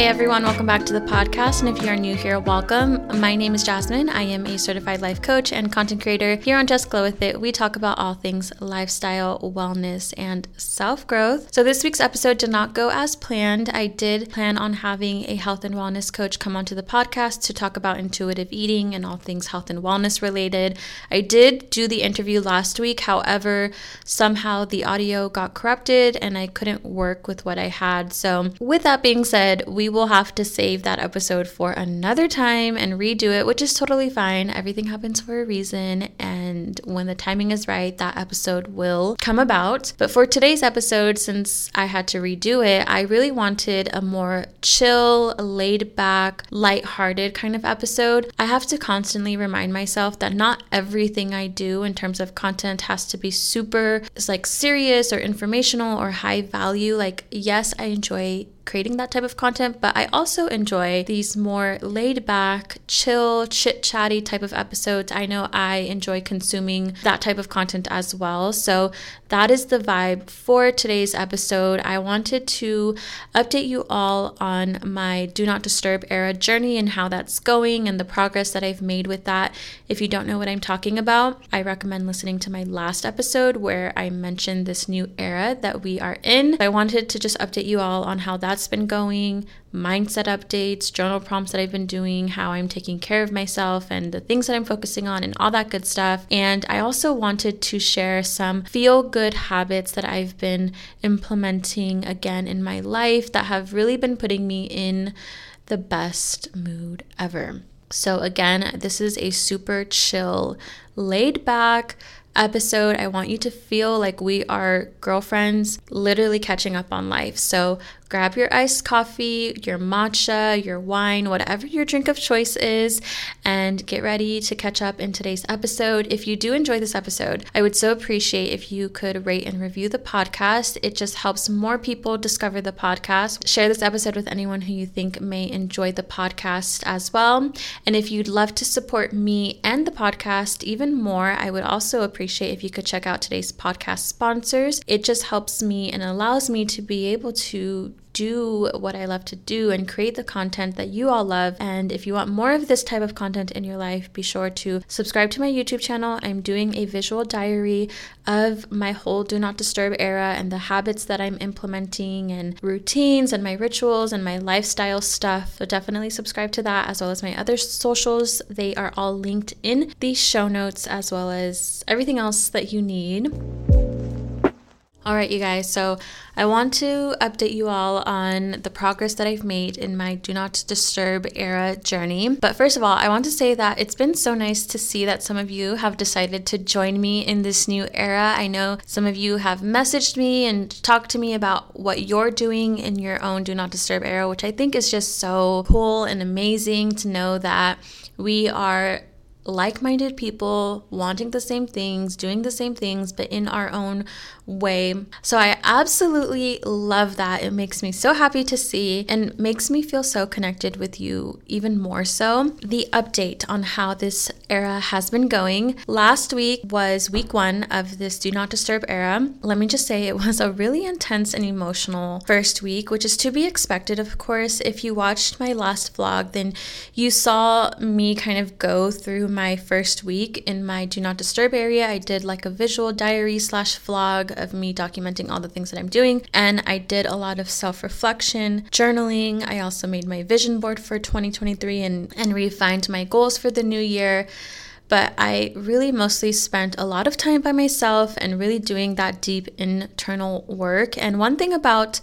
Hey everyone, welcome back to the podcast. And if you are new here, welcome. My name is Jasmine. I am a certified life coach and content creator. Here on Just Glow With It, we talk about all things lifestyle, wellness, and self growth. So this week's episode did not go as planned. I did plan on having a health and wellness coach come onto the podcast to talk about intuitive eating and all things health and wellness related. I did do the interview last week. However, somehow the audio got corrupted and I couldn't work with what I had. So, with that being said, we will have to save that episode for another time and redo it, which is totally fine. Everything happens for a reason, and when the timing is right, that episode will come about. But for today's episode, since I had to redo it, I really wanted a more chill, laid back, light-hearted kind of episode. I have to constantly remind myself that not everything I do in terms of content has to be super like serious or informational or high value. Like, yes, I enjoy creating that type of content, but I also enjoy these more laid back, chill, chit chatty type of episodes. I know I enjoy consuming that type of content as well. So that is the vibe for today's episode. I wanted to update you all on my Do Not Disturb era journey and how that's going and the progress that I've made with that. If you don't know what I'm talking about, I recommend listening to my last episode where I mentioned this new era that we are in. I wanted to just update you all on how that's been going, mindset updates, journal prompts that I've been doing, how I'm taking care of myself, and the things that I'm focusing on, and all that good stuff. And I also wanted to share some feel good habits that I've been implementing again in my life that have really been putting me in the best mood ever. So, again, this is a super chill, laid back, episode, I want you to feel like we are girlfriends literally catching up on life. So grab your iced coffee, your matcha, your wine, whatever your drink of choice is, and get ready to catch up in today's episode. If you do enjoy this episode, I would so appreciate if you could rate and review the podcast. It just helps more people discover the podcast. Share this episode with anyone who you think may enjoy the podcast as well. And if you'd love to support me and the podcast even more, I would also appreciate if you could check out today's podcast sponsors. It just helps me and allows me to be able to do what I love to do and create the content that you all love. And if you want more of this type of content in your life, be sure to subscribe to my YouTube channel. I'm doing a visual diary of my whole do not disturb era and the habits that I'm implementing and routines and my rituals and my lifestyle stuff. So definitely subscribe to that as well as my other socials. They are all linked in the show notes as well as everything else that you need. All right, you guys. So I want to update you all on the progress that I've made in my Do Not Disturb era journey. But first of all, I want to say that it's been so nice to see that some of you have decided to join me in this new era. I know some of you have messaged me and talked to me about what you're doing in your own Do Not Disturb era, which I think is just so cool and amazing to know that we are like minded people wanting the same things, doing the same things, but in our own way. So I absolutely love that. It makes me so happy to see and makes me feel so connected with you even more so. The update on how this era has been going. Last week was week one of this Do Not Disturb era. Let me just say it was a really intense and emotional first week, which is to be expected, of course. If you watched my last vlog, then you saw me kind of go through my first week in my Do Not Disturb area. I did like a visual diary slash vlog of me documenting all the things that I'm doing. And I did a lot of self reflection, journaling. I also made my vision board for 2023 and, and refined my goals for the new year but I really mostly spent a lot of time by myself and really doing that deep internal work. And one thing about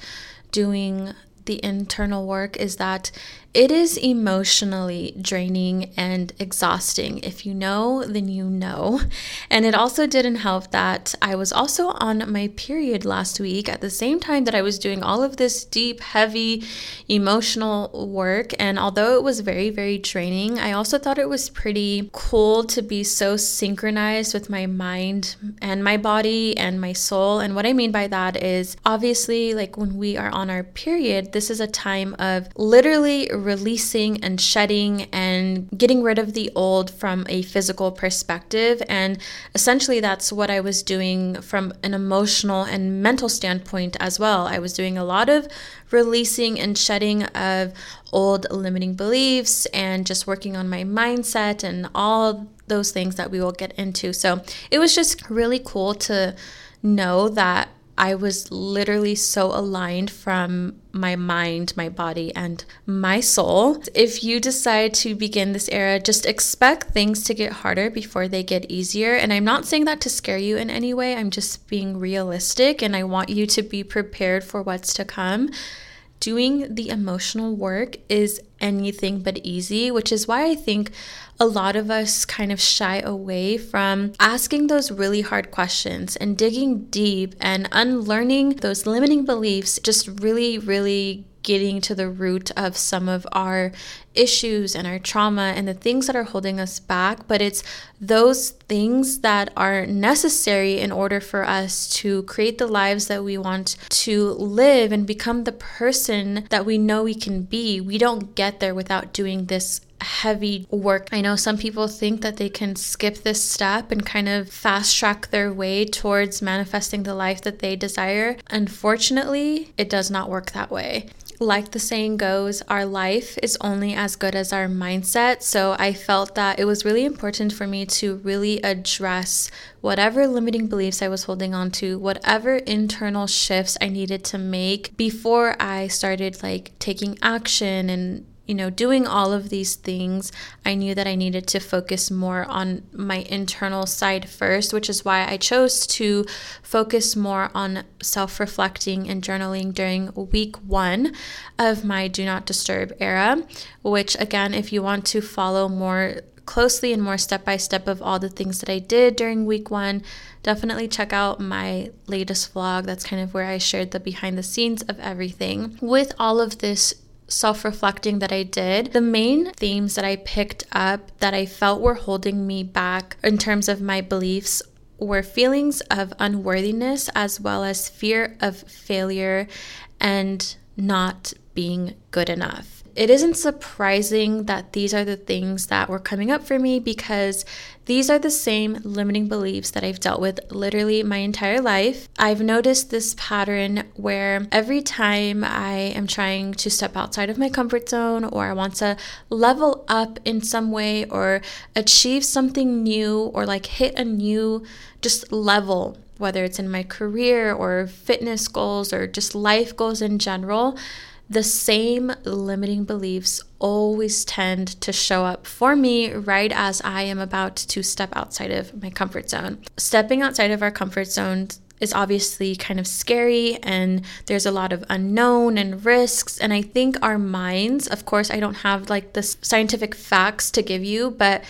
doing the internal work is that it is emotionally draining and exhausting. If you know, then you know. And it also didn't help that I was also on my period last week at the same time that I was doing all of this deep, heavy, emotional work. And although it was very, very draining, I also thought it was pretty cool to be so synchronized with my mind and my body and my soul. And what I mean by that is obviously, like when we are on our period, this is a time of literally releasing and shedding and getting rid of the old from a physical perspective. And essentially, that's what I was doing from an emotional and mental standpoint as well. I was doing a lot of releasing and shedding of old limiting beliefs and just working on my mindset and all those things that we will get into. So it was just really cool to know that I was literally so aligned from my mind, my body, and my soul. If you decide to begin this era, just expect things to get harder before they get easier. And I'm not saying that to scare you in any way, I'm just being realistic and I want you to be prepared for what's to come doing the emotional work is anything but easy, which is why I think a lot of us kind of shy away from asking those really hard questions and digging deep and unlearning those limiting beliefs just really, really getting to the root of some of our issues and our trauma and the things that are holding us back, but it's those things that are necessary in order for us to create the lives that we want to live and become the person that we know we can be. We don't get there without doing this heavy work. I know some people think that they can skip this step and kind of fast track their way towards manifesting the life that they desire. Unfortunately, it does not work that way like the saying goes, our life is only as good as our mindset. So I felt that it was really important for me to really address whatever limiting beliefs I was holding on to, whatever internal shifts I needed to make before I started like taking action and you know, doing all of these things, I knew that I needed to focus more on my internal side first, which is why I chose to focus more on self reflecting and journaling during week one of my Do Not Disturb era. Which, again, if you want to follow more closely and more step by step of all the things that I did during week one, definitely check out my latest vlog. That's kind of where I shared the behind the scenes of everything. With all of this self reflecting that I did, the main themes that I picked up that I felt were holding me back in terms of my beliefs were feelings of unworthiness as well as fear of failure and not being good enough. It isn't surprising that these are the things that were coming up for me because these are the same limiting beliefs that I've dealt with literally my entire life. I've noticed this pattern where every time I am trying to step outside of my comfort zone or I want to level up in some way or achieve something new or like hit a new just level whether it's in my career or fitness goals or just life goals in general, the same limiting beliefs always tend to show up for me right as I am about to step outside of my comfort zone. Stepping outside of our comfort zone is obviously kind of scary and there's a lot of unknown and risks and i think our minds of course i don't have like the scientific facts to give you but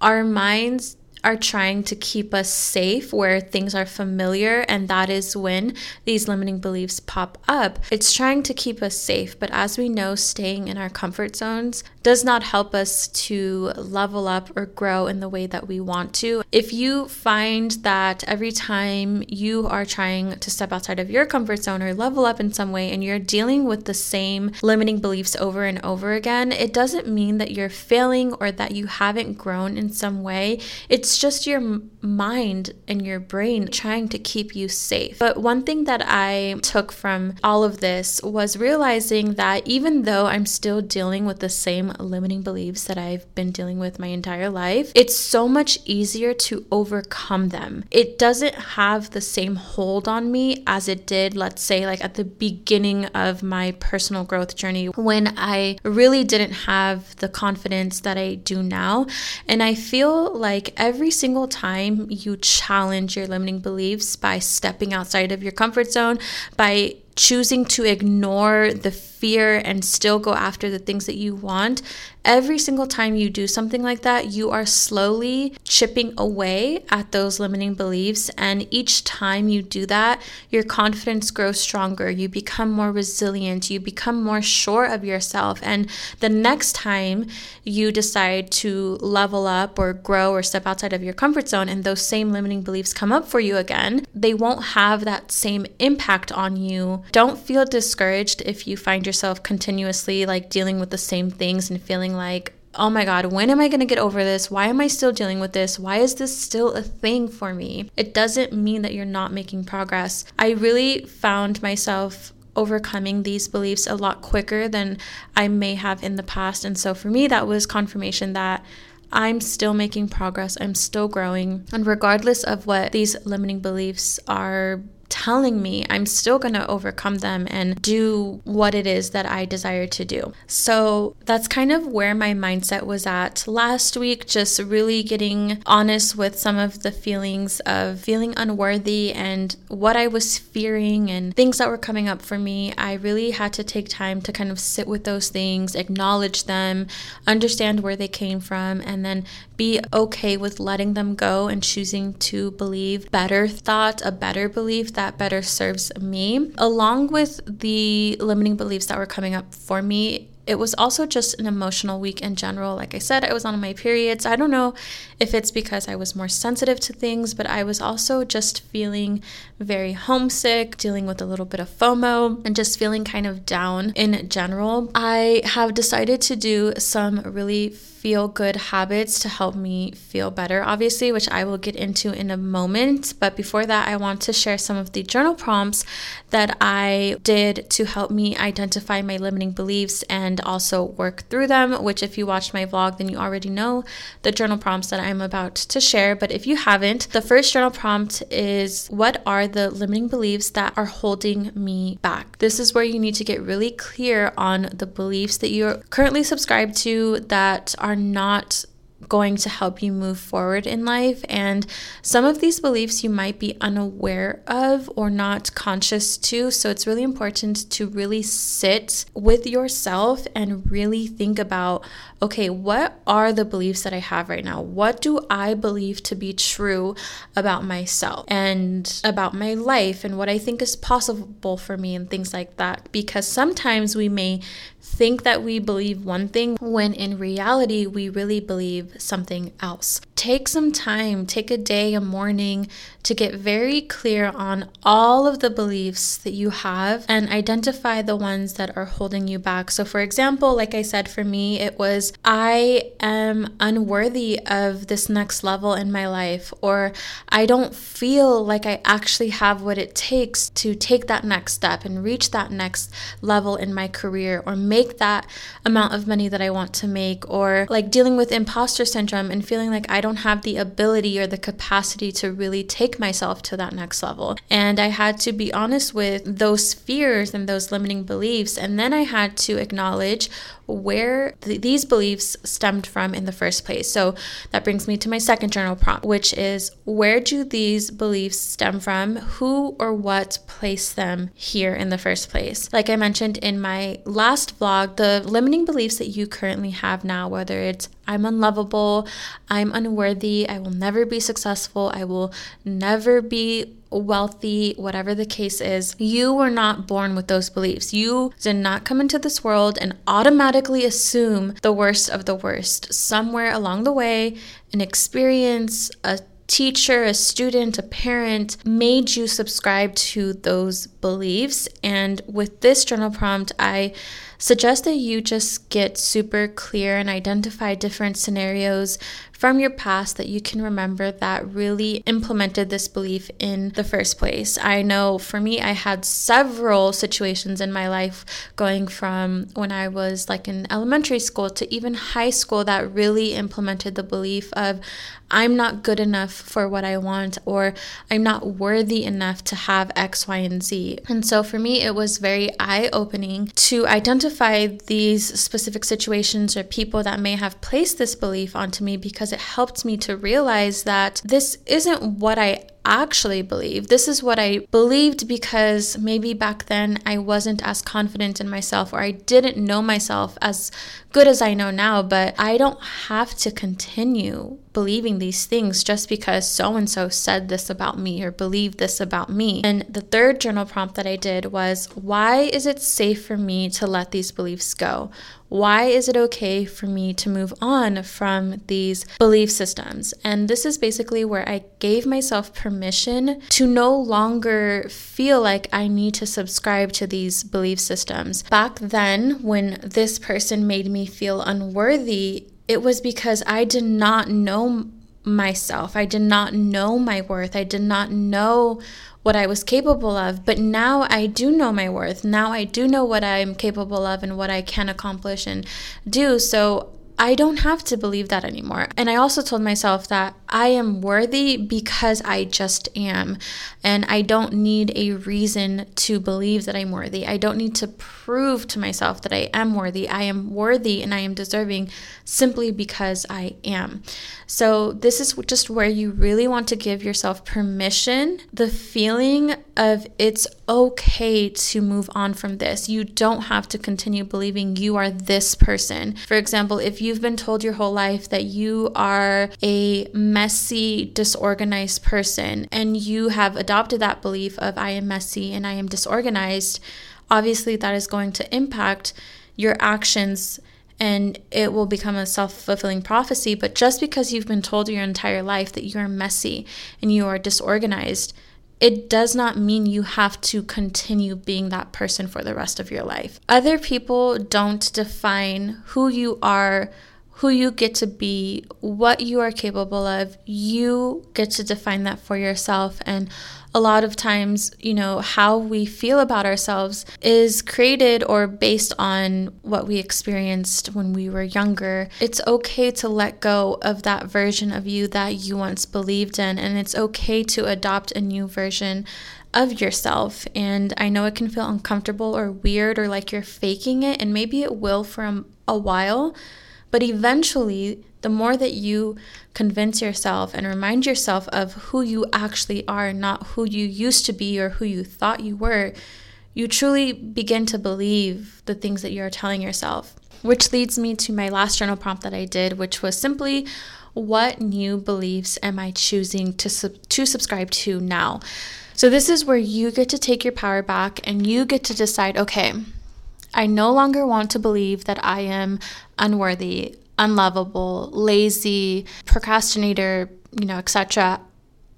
our minds are trying to keep us safe where things are familiar, and that is when these limiting beliefs pop up. It's trying to keep us safe, but as we know, staying in our comfort zones does not help us to level up or grow in the way that we want to. If you find that every time you are trying to step outside of your comfort zone or level up in some way and you're dealing with the same limiting beliefs over and over again, it doesn't mean that you're failing or that you haven't grown in some way. It's just your mind and your brain trying to keep you safe. But one thing that I took from all of this was realizing that even though I'm still dealing with the same limiting beliefs that I've been dealing with my entire life, it's so much easier to overcome them. It doesn't have the same hold on me as it did, let's say, like at the beginning of my personal growth journey when I really didn't have the confidence that I do now. And I feel like every single time you challenge your limiting beliefs by stepping outside of your comfort zone, by choosing to ignore the fear and still go after the things that you want, every single time you do something like that, you are slowly chipping away at those limiting beliefs. And each time you do that, your confidence grows stronger. You become more resilient. You become more sure of yourself. And the next time you decide to level up or grow or step outside of your comfort zone and those same limiting beliefs come up for you again, they won't have that same impact on you. Don't feel discouraged if you find yourself continuously like dealing with the same things and feeling like, oh my God, when am I going to get over this? Why am I still dealing with this? Why is this still a thing for me? It doesn't mean that you're not making progress. I really found myself overcoming these beliefs a lot quicker than I may have in the past. And so for me, that was confirmation that I'm still making progress, I'm still growing. And regardless of what these limiting beliefs are telling me I'm still going to overcome them and do what it is that I desire to do. So that's kind of where my mindset was at last week, just really getting honest with some of the feelings of feeling unworthy and what I was fearing and things that were coming up for me. I really had to take time to kind of sit with those things, acknowledge them, understand where they came from, and then be okay with letting them go and choosing to believe better thought, a better belief that better serves me, along with the limiting beliefs that were coming up for me it was also just an emotional week in general. Like I said, I was on my periods. I don't know if it's because I was more sensitive to things, but I was also just feeling very homesick, dealing with a little bit of FOMO, and just feeling kind of down in general. I have decided to do some really feel good habits to help me feel better, obviously, which I will get into in a moment. But before that, I want to share some of the journal prompts that I did to help me identify my limiting beliefs and also work through them. Which, if you watched my vlog, then you already know the journal prompts that I'm about to share. But if you haven't, the first journal prompt is What are the limiting beliefs that are holding me back? This is where you need to get really clear on the beliefs that you're currently subscribed to that are are not going to help you move forward in life. And some of these beliefs you might be unaware of or not conscious to. So it's really important to really sit with yourself and really think about okay, what are the beliefs that I have right now? What do I believe to be true about myself and about my life and what I think is possible for me and things like that? Because sometimes we may think that we believe one thing when in reality we really believe something else. Take some time, take a day, a morning to get very clear on all of the beliefs that you have and identify the ones that are holding you back. So, for example, like I said, for me, it was I am unworthy of this next level in my life, or I don't feel like I actually have what it takes to take that next step and reach that next level in my career, or make that amount of money that I want to make, or like dealing with imposter syndrome and feeling like I don't have the ability or the capacity to really take myself to that next level. And I had to be honest with those fears and those limiting beliefs. And then I had to acknowledge where th- these beliefs stemmed from in the first place. So that brings me to my second journal prompt, which is where do these beliefs stem from? Who or what placed them here in the first place? Like I mentioned in my last vlog, the limiting beliefs that you currently have now, whether it's I'm unlovable, I'm unworthy, I will never be successful, I will never be wealthy, whatever the case is, you were not born with those beliefs. You did not come into this world and automatically assume the worst of the worst. Somewhere along the way, an experience, a teacher, a student, a parent made you subscribe to those beliefs. And with this journal prompt, I suggest that you just get super clear and identify different scenarios from your past that you can remember that really implemented this belief in the first place. I know for me, I had several situations in my life going from when I was like in elementary school to even high school that really implemented the belief of I'm not good enough for what I want or I'm not worthy enough to have X, Y, and Z. And so for me, it was very eye opening to identify these specific situations or people that may have placed this belief onto me because it helped me to realize that this isn't what I actually believe. This is what I believed because maybe back then I wasn't as confident in myself or I didn't know myself as good as I know now, but I don't have to continue believing these things just because so and so said this about me or believed this about me. And the third journal prompt that I did was why is it safe for me to let these beliefs go? Why is it okay for me to move on from these belief systems? And this is basically where I gave myself permission permission to no longer feel like I need to subscribe to these belief systems. Back then, when this person made me feel unworthy, it was because I did not know myself. I did not know my worth. I did not know what I was capable of. But now I do know my worth. Now I do know what I'm capable of and what I can accomplish and do. So I don't have to believe that anymore. And I also told myself that I am worthy because I just am. And I don't need a reason to believe that I'm worthy. I don't need to prove to myself that I am worthy. I am worthy and I am deserving simply because I am. So, this is just where you really want to give yourself permission, the feeling of it's okay to move on from this. You don't have to continue believing you are this person. For example, if you've been told your whole life that you are a messy, disorganized person, and you have adopted that belief of I am messy and I am disorganized, obviously that is going to impact your actions and it will become a self fulfilling prophecy. But just because you've been told your entire life that you are messy and you are disorganized, it does not mean you have to continue being that person for the rest of your life. Other people don't define who you are who you get to be, what you are capable of. You get to define that for yourself. And a lot of times, you know, how we feel about ourselves is created or based on what we experienced when we were younger. It's okay to let go of that version of you that you once believed in, and it's okay to adopt a new version of yourself. And I know it can feel uncomfortable or weird or like you're faking it, and maybe it will for a, a while. But eventually, the more that you convince yourself and remind yourself of who you actually are, not who you used to be or who you thought you were, you truly begin to believe the things that you're telling yourself. Which leads me to my last journal prompt that I did, which was simply what new beliefs am I choosing to, sub- to subscribe to now? So, this is where you get to take your power back and you get to decide okay, I no longer want to believe that I am unworthy, unlovable, lazy, procrastinator, you know, etc.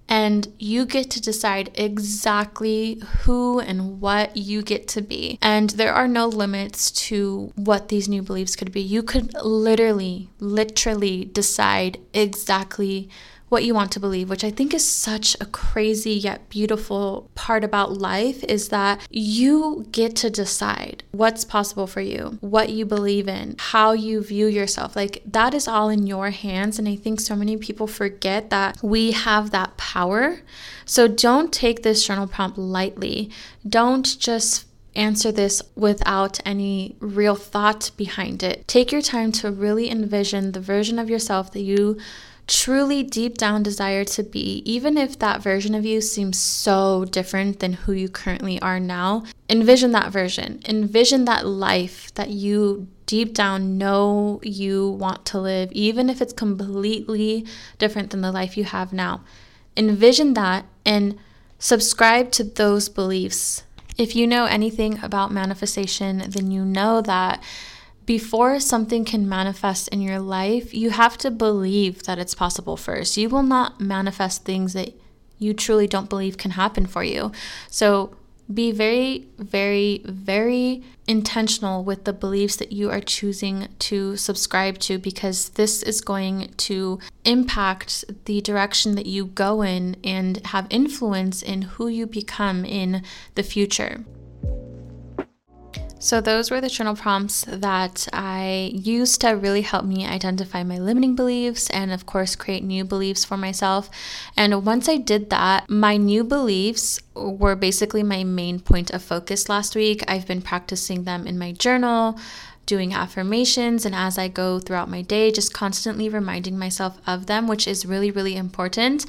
And you get to decide exactly who and what you get to be. And there are no limits to what these new beliefs could be. You could literally, literally decide exactly what you want to believe, which I think is such a crazy yet beautiful part about life is that you get to decide what's possible for you, what you believe in, how you view yourself. Like that is all in your hands. And I think so many people forget that we have that power. So don't take this journal prompt lightly. Don't just answer this without any real thought behind it. Take your time to really envision the version of yourself that you truly deep down desire to be, even if that version of you seems so different than who you currently are now, envision that version. Envision that life that you deep down know you want to live, even if it's completely different than the life you have now. Envision that and subscribe to those beliefs. If you know anything about manifestation, then you know that before something can manifest in your life, you have to believe that it's possible first. You will not manifest things that you truly don't believe can happen for you. So be very, very, very intentional with the beliefs that you are choosing to subscribe to because this is going to impact the direction that you go in and have influence in who you become in the future. So, those were the journal prompts that I used to really help me identify my limiting beliefs and, of course, create new beliefs for myself. And once I did that, my new beliefs were basically my main point of focus last week. I've been practicing them in my journal doing affirmations and as I go throughout my day, just constantly reminding myself of them, which is really, really important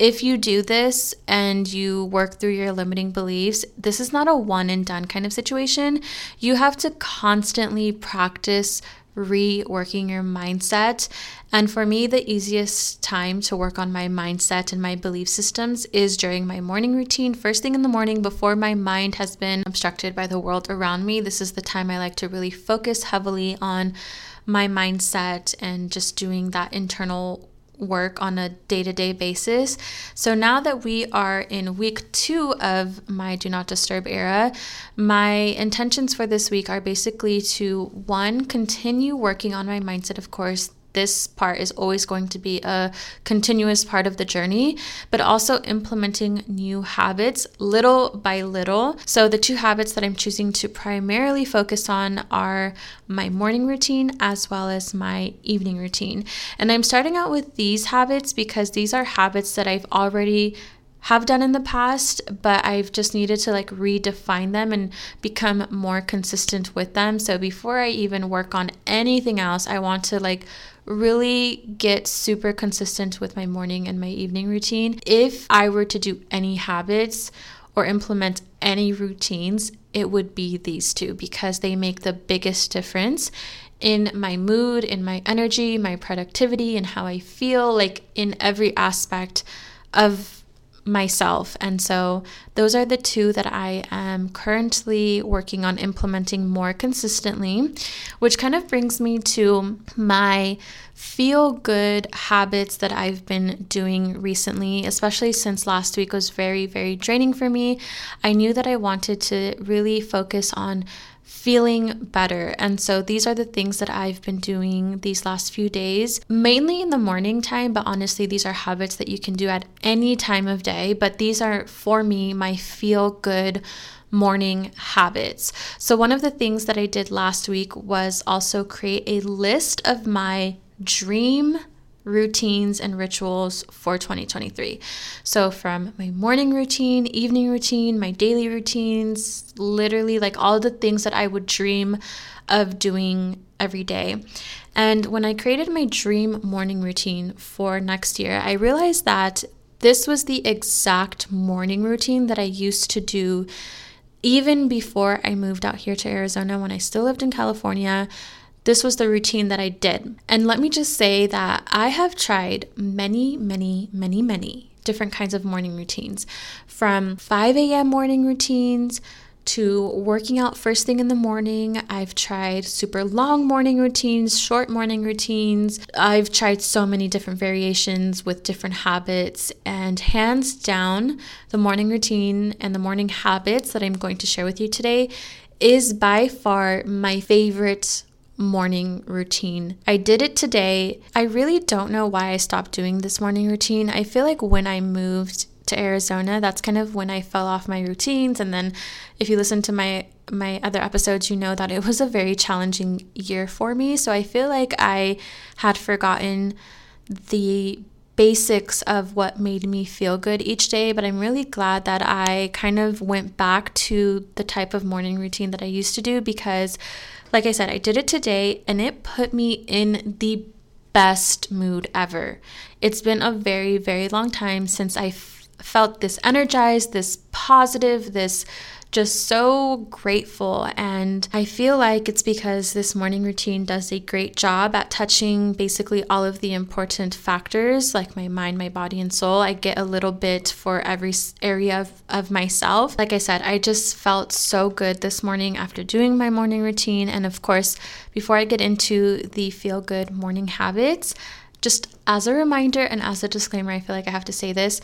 if you do this and you work through your limiting beliefs, this is not a one and done kind of situation. You have to constantly practice reworking your mindset. And for me, the easiest time to work on my mindset and my belief systems is during my morning routine, first thing in the morning before my mind has been obstructed by the world around me. This is the time I like to really focus heavily on my mindset and just doing that internal work on a day to day basis. So now that we are in week two of my Do Not Disturb era, my intentions for this week are basically to one, continue working on my mindset, of course this part is always going to be a continuous part of the journey, but also implementing new habits little by little. So, the two habits that I'm choosing to primarily focus on are my morning routine as well as my evening routine. And I'm starting out with these habits because these are habits that I've already have done in the past, but I've just needed to like redefine them and become more consistent with them. So before I even work on anything else, I want to like really get super consistent with my morning and my evening routine. If I were to do any habits or implement any routines, it would be these two because they make the biggest difference in my mood, in my energy, my productivity, and how I feel like in every aspect of myself. And so those are the two that I am currently working on implementing more consistently, which kind of brings me to my feel good habits that I've been doing recently, especially since last week was very, very draining for me. I knew that I wanted to really focus on feeling better. And so these are the things that I've been doing these last few days, mainly in the morning time, but honestly, these are habits that you can do at any time of day. But these are for me my feel good morning habits. So, one of the things that I did last week was also create a list of my dream routines and rituals for 2023. So, from my morning routine, evening routine, my daily routines, literally like all the things that I would dream of doing every day. And when I created my dream morning routine for next year, I realized that this was the exact morning routine that I used to do even before I moved out here to Arizona when I still lived in California this was the routine that I did. And let me just say that I have tried many, many, many, many different kinds of morning routines from 5 a.m. morning routines to working out first thing in the morning. I've tried super long morning routines, short morning routines. I've tried so many different variations with different habits. And hands down, the morning routine and the morning habits that I'm going to share with you today is by far my favorite morning routine. I did it today. I really don't know why I stopped doing this morning routine. I feel like when I moved to Arizona, that's kind of when I fell off my routines and then if you listen to my my other episodes, you know that it was a very challenging year for me. So I feel like I had forgotten the basics of what made me feel good each day, but I'm really glad that I kind of went back to the type of morning routine that I used to do because like I said, I did it today and it put me in the best mood ever. It's been a very, very long time since I f- felt this energized, this positive, this just so grateful. And I feel like it's because this morning routine does a great job at touching basically all of the important factors like my mind, my body, and soul. I get a little bit for every area of, of myself. Like I said, I just felt so good this morning after doing my morning routine. And of course, before I get into the feel good morning habits, just as a reminder and as a disclaimer, I feel like I have to say this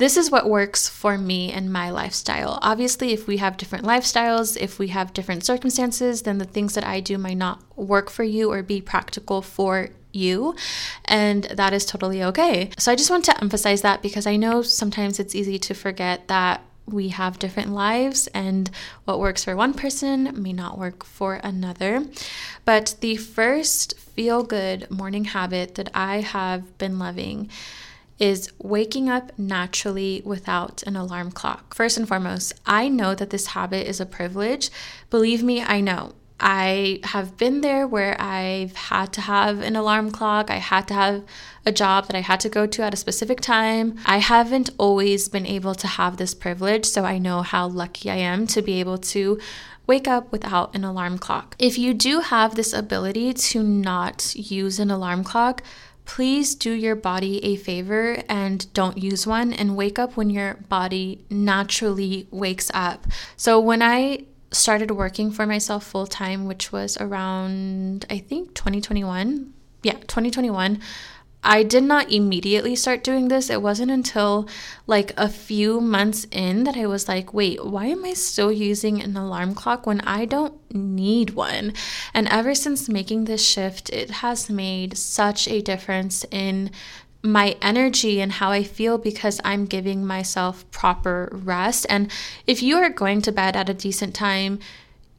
this is what works for me and my lifestyle. Obviously, if we have different lifestyles, if we have different circumstances, then the things that I do might not work for you or be practical for you, and that is totally okay. So I just want to emphasize that because I know sometimes it's easy to forget that we have different lives and what works for one person may not work for another. But the first feel good morning habit that I have been loving is waking up naturally without an alarm clock. First and foremost, I know that this habit is a privilege. Believe me, I know. I have been there where I've had to have an alarm clock. I had to have a job that I had to go to at a specific time. I haven't always been able to have this privilege, so I know how lucky I am to be able to wake up without an alarm clock. If you do have this ability to not use an alarm clock, please do your body a favor and don't use one and wake up when your body naturally wakes up. So, when I started working for myself full time, which was around, I think, 2021, yeah, 2021. I did not immediately start doing this. It wasn't until like a few months in that I was like, wait, why am I still using an alarm clock when I don't need one? And ever since making this shift, it has made such a difference in my energy and how I feel because I'm giving myself proper rest. And if you are going to bed at a decent time,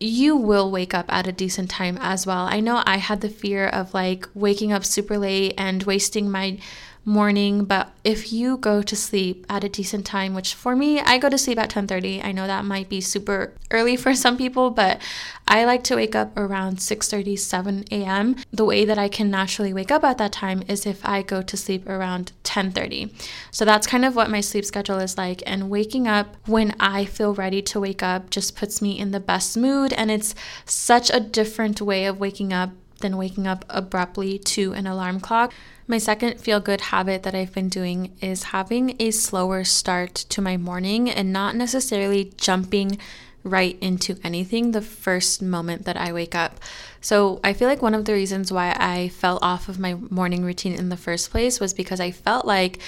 you will wake up at a decent time as well. I know I had the fear of like waking up super late and wasting my morning but if you go to sleep at a decent time which for me i go to sleep at 10.30 i know that might be super early for some people but i like to wake up around 6.30 7 a.m the way that i can naturally wake up at that time is if i go to sleep around 10.30 so that's kind of what my sleep schedule is like and waking up when i feel ready to wake up just puts me in the best mood and it's such a different way of waking up than waking up abruptly to an alarm clock my second feel good habit that I've been doing is having a slower start to my morning and not necessarily jumping right into anything the first moment that I wake up. So, I feel like one of the reasons why I fell off of my morning routine in the first place was because I felt like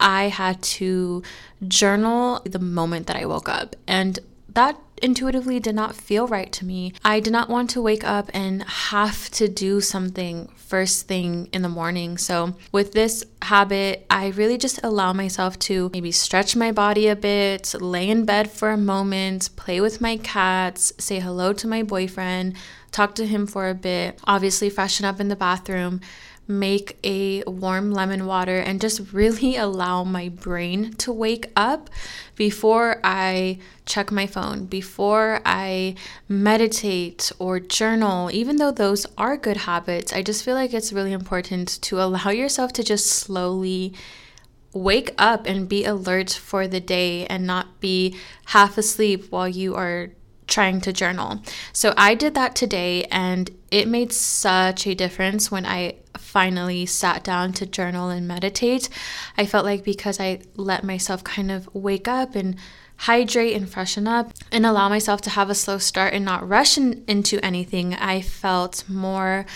I had to journal the moment that I woke up. And that intuitively did not feel right to me. I did not want to wake up and have to do something first thing in the morning. So, with this habit, I really just allow myself to maybe stretch my body a bit, lay in bed for a moment, play with my cats, say hello to my boyfriend, talk to him for a bit, obviously, freshen up in the bathroom make a warm lemon water and just really allow my brain to wake up before I check my phone, before I meditate or journal. Even though those are good habits, I just feel like it's really important to allow yourself to just slowly wake up and be alert for the day and not be half asleep while you are trying to journal. So I did that today and it made such a difference when I finally sat down to journal and meditate. I felt like because I let myself kind of wake up and hydrate and freshen up and allow myself to have a slow start and not rush in, into anything, I felt more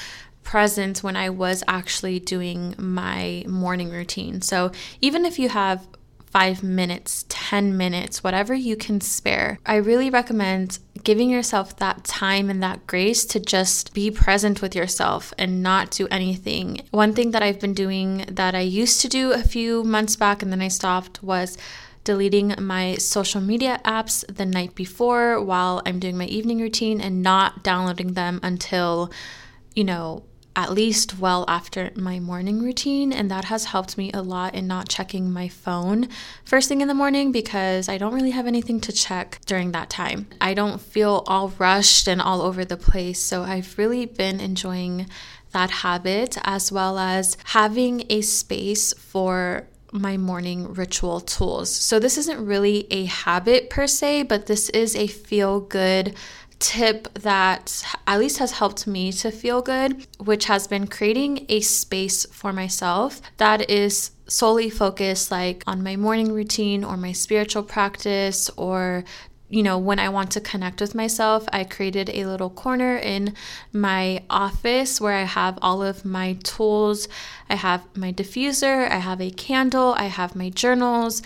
present when I was actually doing my morning routine. So even if you have five minutes, 10 minutes, whatever you can spare. I really recommend giving yourself that time and that grace to just be present with yourself and not do anything. One thing that I've been doing that I used to do a few months back and then I stopped was deleting my social media apps the night before while I'm doing my evening routine and not downloading them until, you know, at least well after my morning routine. And that has helped me a lot in not checking my phone first thing in the morning because I don't really have anything to check during that time. I don't feel all rushed and all over the place. So I've really been enjoying that habit as well as having a space for my morning ritual tools. So, this isn't really a habit per se, but this is a feel good tip that at least has helped me to feel good, which has been creating a space for myself that is solely focused like on my morning routine or my spiritual practice or you know, when I want to connect with myself, I created a little corner in my office where I have all of my tools. I have my diffuser, I have a candle, I have my journals,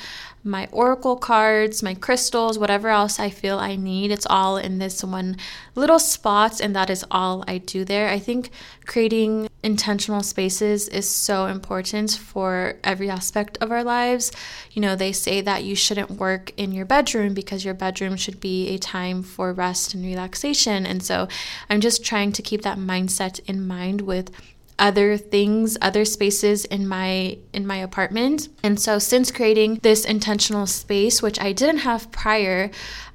my oracle cards, my crystals, whatever else I feel I need. It's all in this one little spot, and that is all I do there. I think creating intentional spaces is so important for every aspect of our lives. You know, they say that you shouldn't work in your bedroom because your bedroom should be a time for rest and relaxation. And so I'm just trying to keep that mindset in mind with other things other spaces in my in my apartment. And so since creating this intentional space which i didn't have prior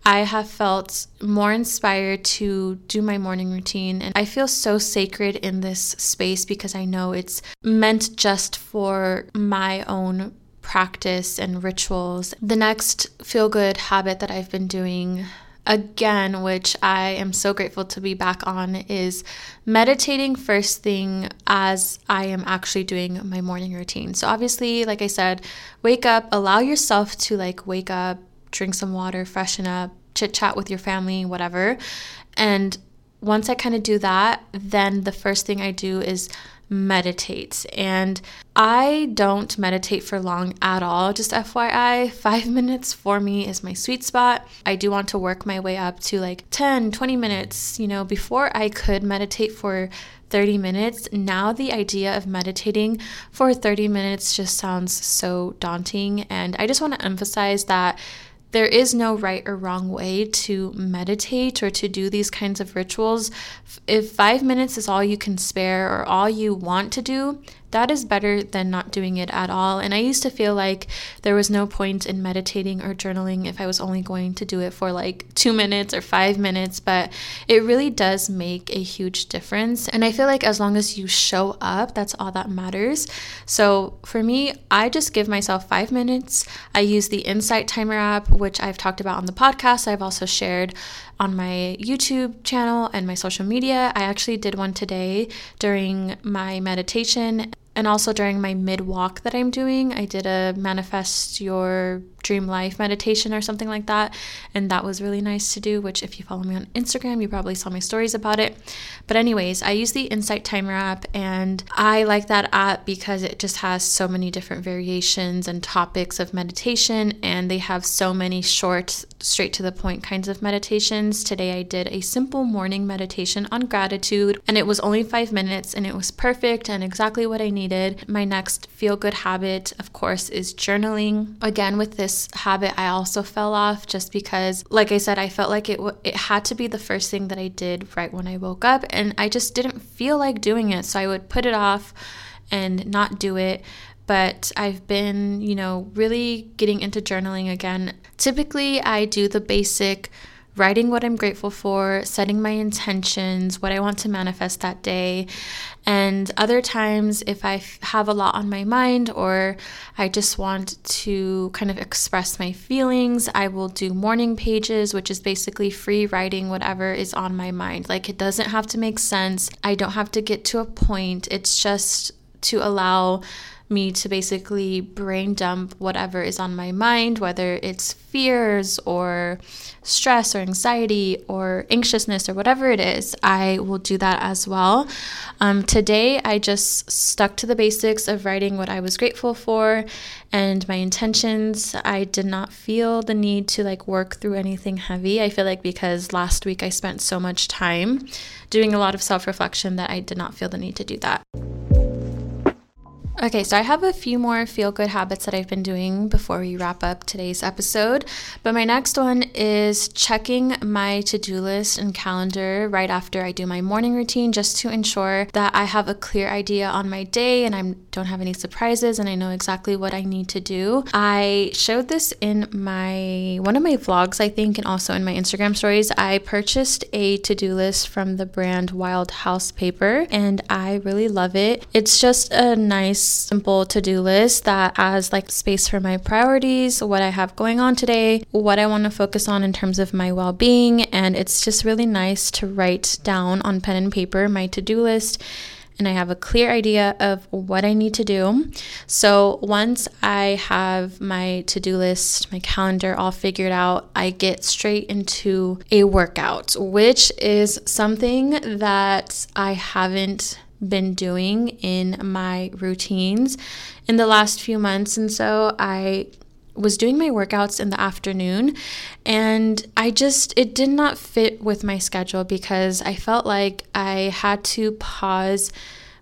i have felt more inspired to do my morning routine. And i feel so sacred in this space because i know it's meant just for my own practice and rituals. The next feel good habit that i've been doing again, which I am so grateful to be back on, is meditating first thing as I am actually doing my morning routine. So, obviously, like I said, wake up, allow yourself to like wake up, drink some water, freshen up, chit chat with your family, whatever. And once I kind of do that, then the first thing I do is meditate. And I don't meditate for long at all. Just FYI, five minutes for me is my sweet spot. I do want to work my way up to like 10, 20 minutes. You know, before I could meditate for 30 minutes. Now, the idea of meditating for 30 minutes just sounds so daunting. And I just want to emphasize that there is no right or wrong way to meditate or to do these kinds of rituals. If five minutes is all you can spare or all you want to do, that is better than not doing it at all. And I used to feel like there was no point in meditating or journaling if I was only going to do it for like two minutes or five minutes, but it really does make a huge difference. And I feel like as long as you show up, that's all that matters. So for me, I just give myself five minutes. I use the Insight Timer app, which I've talked about on the podcast. I've also shared on my YouTube channel and my social media. I actually did one today during my meditation and also during my mid walk that I'm doing, I did a manifest your dream life meditation or something like that. And that was really nice to do, which, if you follow me on Instagram, you probably saw my stories about it. But, anyways, I use the Insight Timer app, and I like that app because it just has so many different variations and topics of meditation, and they have so many short, straight to the point kinds of meditations. Today, I did a simple morning meditation on gratitude, and it was only five minutes, and it was perfect and exactly what I needed. My next feel good habit, of course, is journaling. Again, with this habit, I also fell off just because, like I said, I felt like it, w- it had to be the first thing that I did right when I woke up, and I just didn't feel like doing it. So I would put it off and not do it but I've been, you know, really getting into journaling again. Typically, I do the basic writing what I'm grateful for, setting my intentions, what I want to manifest that day. And other times, if I have a lot on my mind or I just want to kind of express my feelings, I will do morning pages, which is basically free writing whatever is on my mind. Like it doesn't have to make sense, I don't have to get to a point. It's just to allow me to basically brain dump whatever is on my mind, whether it's fears or stress or anxiety or anxiousness or whatever it is, I will do that as well. Um, today, I just stuck to the basics of writing what I was grateful for and my intentions. I did not feel the need to like work through anything heavy. I feel like because last week I spent so much time doing a lot of self reflection that I did not feel the need to do that. Okay, so I have a few more feel good habits that I've been doing before we wrap up today's episode. But my next one is checking my to do list and calendar right after I do my morning routine just to ensure that I have a clear idea on my day and I don't have any surprises and I know exactly what I need to do. I showed this in my one of my vlogs, I think, and also in my Instagram stories. I purchased a to do list from the brand Wild House Paper and I really love it. It's just a nice simple to do list that has like space for my priorities, what I have going on today, what I want to focus on in terms of my well being. And it's just really nice to write down on pen and paper my to do list and I have a clear idea of what I need to do. So once I have my to do list, my calendar all figured out, I get straight into a workout, which is something that I haven't been doing in my routines in the last few months. And so I was doing my workouts in the afternoon and I just it did not fit with my schedule because I felt like I had to pause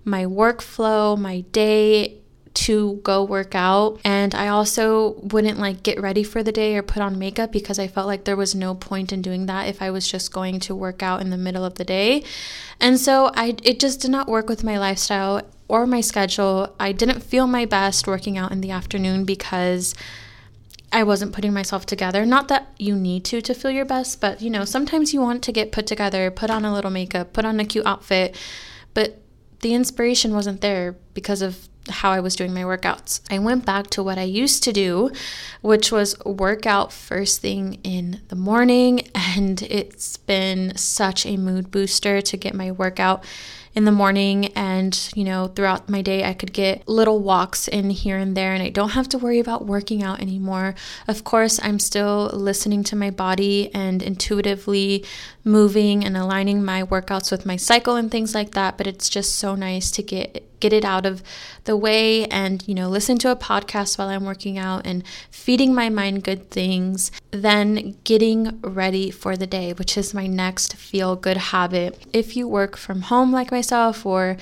my workflow, my day to go work out. And I also wouldn't like get ready for the day or put on makeup because I felt like there was no point in doing that if I was just going to work out in the middle of the day. And so I it just did not work with my lifestyle or my schedule. I didn't feel my best working out in the afternoon because I wasn't putting myself together. Not that you need to to feel your best, but you know, sometimes you want to get put together, put on a little makeup, put on a cute outfit, but the inspiration wasn't there because of how I was doing my workouts. I went back to what I used to do, which was workout first thing in the morning, and it's been such a mood booster to get my workout in the morning and you know throughout my day I could get little walks in here and there and I don't have to worry about working out anymore. Of course, I'm still listening to my body and intuitively moving and aligning my workouts with my cycle and things like that, but it's just so nice to get get it out of the way and you know listen to a podcast while I'm working out and feeding my mind good things, then getting ready for the day, which is my next feel good habit. If you work from home like myself or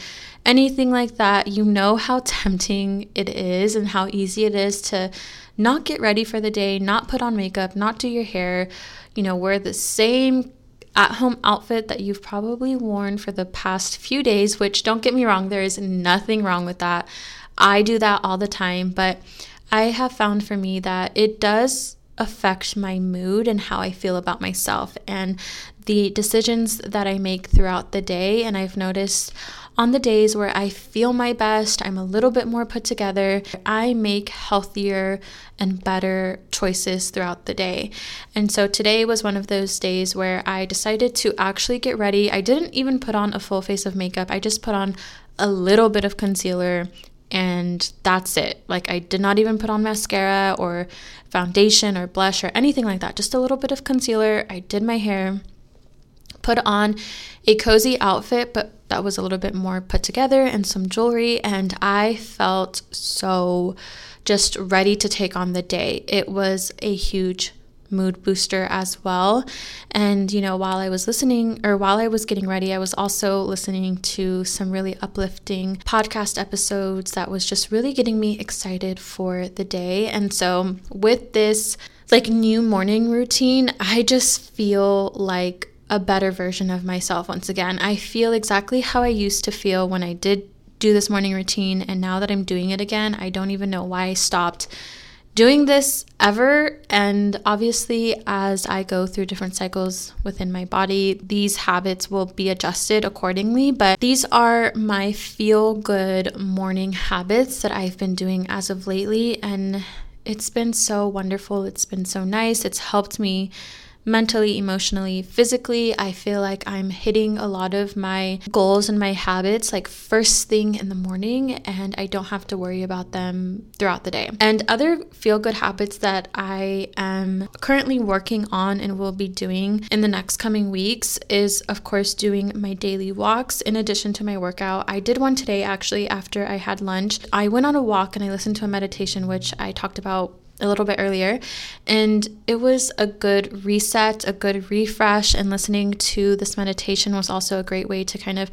anything like that, you know how tempting it is and how easy it is to not get ready for the day, not put on makeup, not do your hair, you know, wear the same at home outfit that you've probably worn for the past few days, which don't get me wrong, there is nothing wrong with that. I do that all the time, but I have found for me that it does affect my mood and how I feel about myself and the decisions that I make throughout the day. And I've noticed on the days where I feel my best, I'm a little bit more put together, I make healthier and better choices throughout the day. And so today was one of those days where I decided to actually get ready. I didn't even put on a full face of makeup, I just put on a little bit of concealer and that's it. Like, I did not even put on mascara or foundation or blush or anything like that, just a little bit of concealer. I did my hair, put on a cozy outfit, but that was a little bit more put together and some jewelry. And I felt so just ready to take on the day. It was a huge mood booster as well. And, you know, while I was listening or while I was getting ready, I was also listening to some really uplifting podcast episodes that was just really getting me excited for the day. And so, with this like new morning routine, I just feel like a better version of myself once again. I feel exactly how I used to feel when I did do this morning routine, and now that I'm doing it again, I don't even know why I stopped doing this ever. And obviously, as I go through different cycles within my body, these habits will be adjusted accordingly. But these are my feel good morning habits that I've been doing as of lately. And it's been so wonderful. It's been so nice. It's helped me mentally, emotionally, physically. I feel like I'm hitting a lot of my goals and my habits like first thing in the morning, and I don't have to worry about them throughout the day. And other feel good habits that I am currently working on and will be doing in the next coming weeks is, of course, doing my daily walks in addition to my workout. I did one today actually after I had lunch. I went on a walk and I listened to a meditation, which I talked about a little bit earlier. And it was a good reset, a good refresh. And listening to this meditation was also a great way to kind of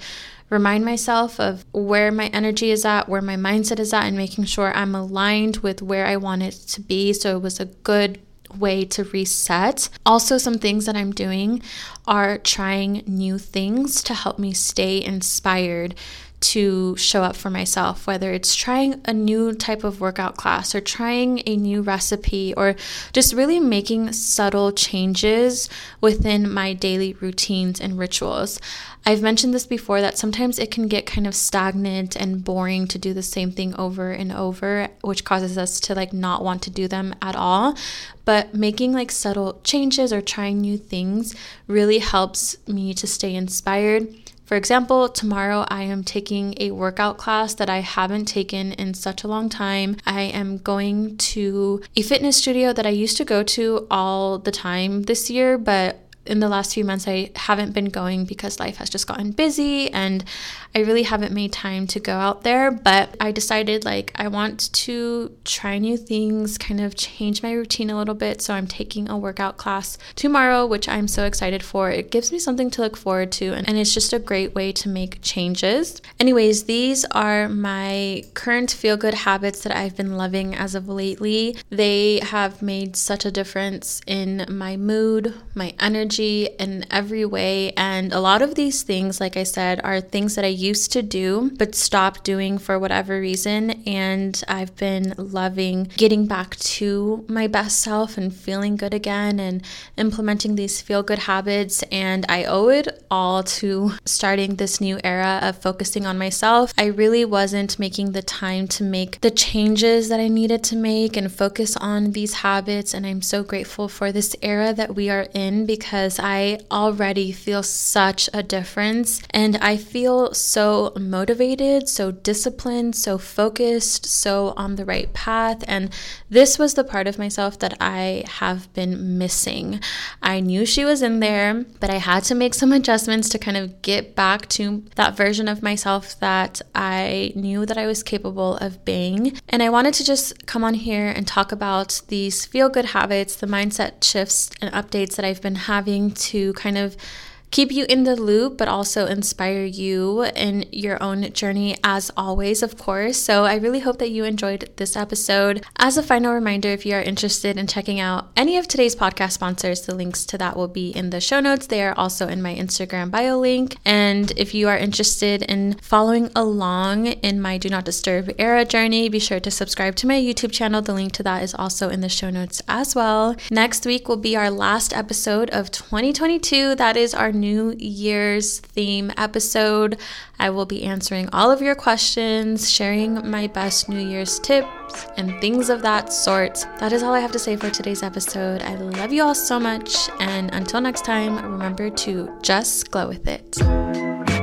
remind myself of where my energy is at, where my mindset is at, and making sure I'm aligned with where I want it to be. So it was a good way to reset. Also, some things that I'm doing are trying new things to help me stay inspired to show up for myself, whether it's trying a new type of workout class or trying a new recipe or just really making subtle changes within my daily routines and rituals. I've mentioned this before that sometimes it can get kind of stagnant and boring to do the same thing over and over, which causes us to like not want to do them at all. But making like subtle changes or trying new things really helps me to stay inspired for example, tomorrow I am taking a workout class that I haven't taken in such a long time. I am going to a fitness studio that I used to go to all the time this year, but in the last few months, I haven't been going because life has just gotten busy and I really haven't made time to go out there. But I decided like I want to try new things, kind of change my routine a little bit. So I'm taking a workout class tomorrow, which I'm so excited for. It gives me something to look forward to and, and it's just a great way to make changes. Anyways, these are my current feel good habits that I've been loving as of lately. They have made such a difference in my mood, my energy energy in every way. And a lot of these things, like I said, are things that I used to do but stopped doing for whatever reason. And I've been loving getting back to my best self and feeling good again and implementing these feel good habits. And I owe it all to starting this new era of focusing on myself. I really wasn't making the time to make the changes that I needed to make and focus on these habits. And I'm so grateful for this era that we are in because because I already feel such a difference and I feel so motivated, so disciplined, so focused, so on the right path. And this was the part of myself that I have been missing. I knew she was in there, but I had to make some adjustments to kind of get back to that version of myself that I knew that I was capable of being. And I wanted to just come on here and talk about these feel good habits, the mindset shifts and updates that I've been having to kind of keep you in the loop, but also inspire you in your own journey, as always, of course. So I really hope that you enjoyed this episode. As a final reminder, if you are interested in checking out any of today's podcast sponsors, the links to that will be in the show notes. They are also in my Instagram bio link. And if you are interested in following along in my Do Not Disturb era journey, be sure to subscribe to my YouTube channel. The link to that is also in the show notes as well. Next week will be our last episode of 2022. That is our New Year's theme episode. I will be answering all of your questions, sharing my best New Year's tips, and things of that sort. That is all I have to say for today's episode. I love you all so much, and until next time, remember to just glow with it.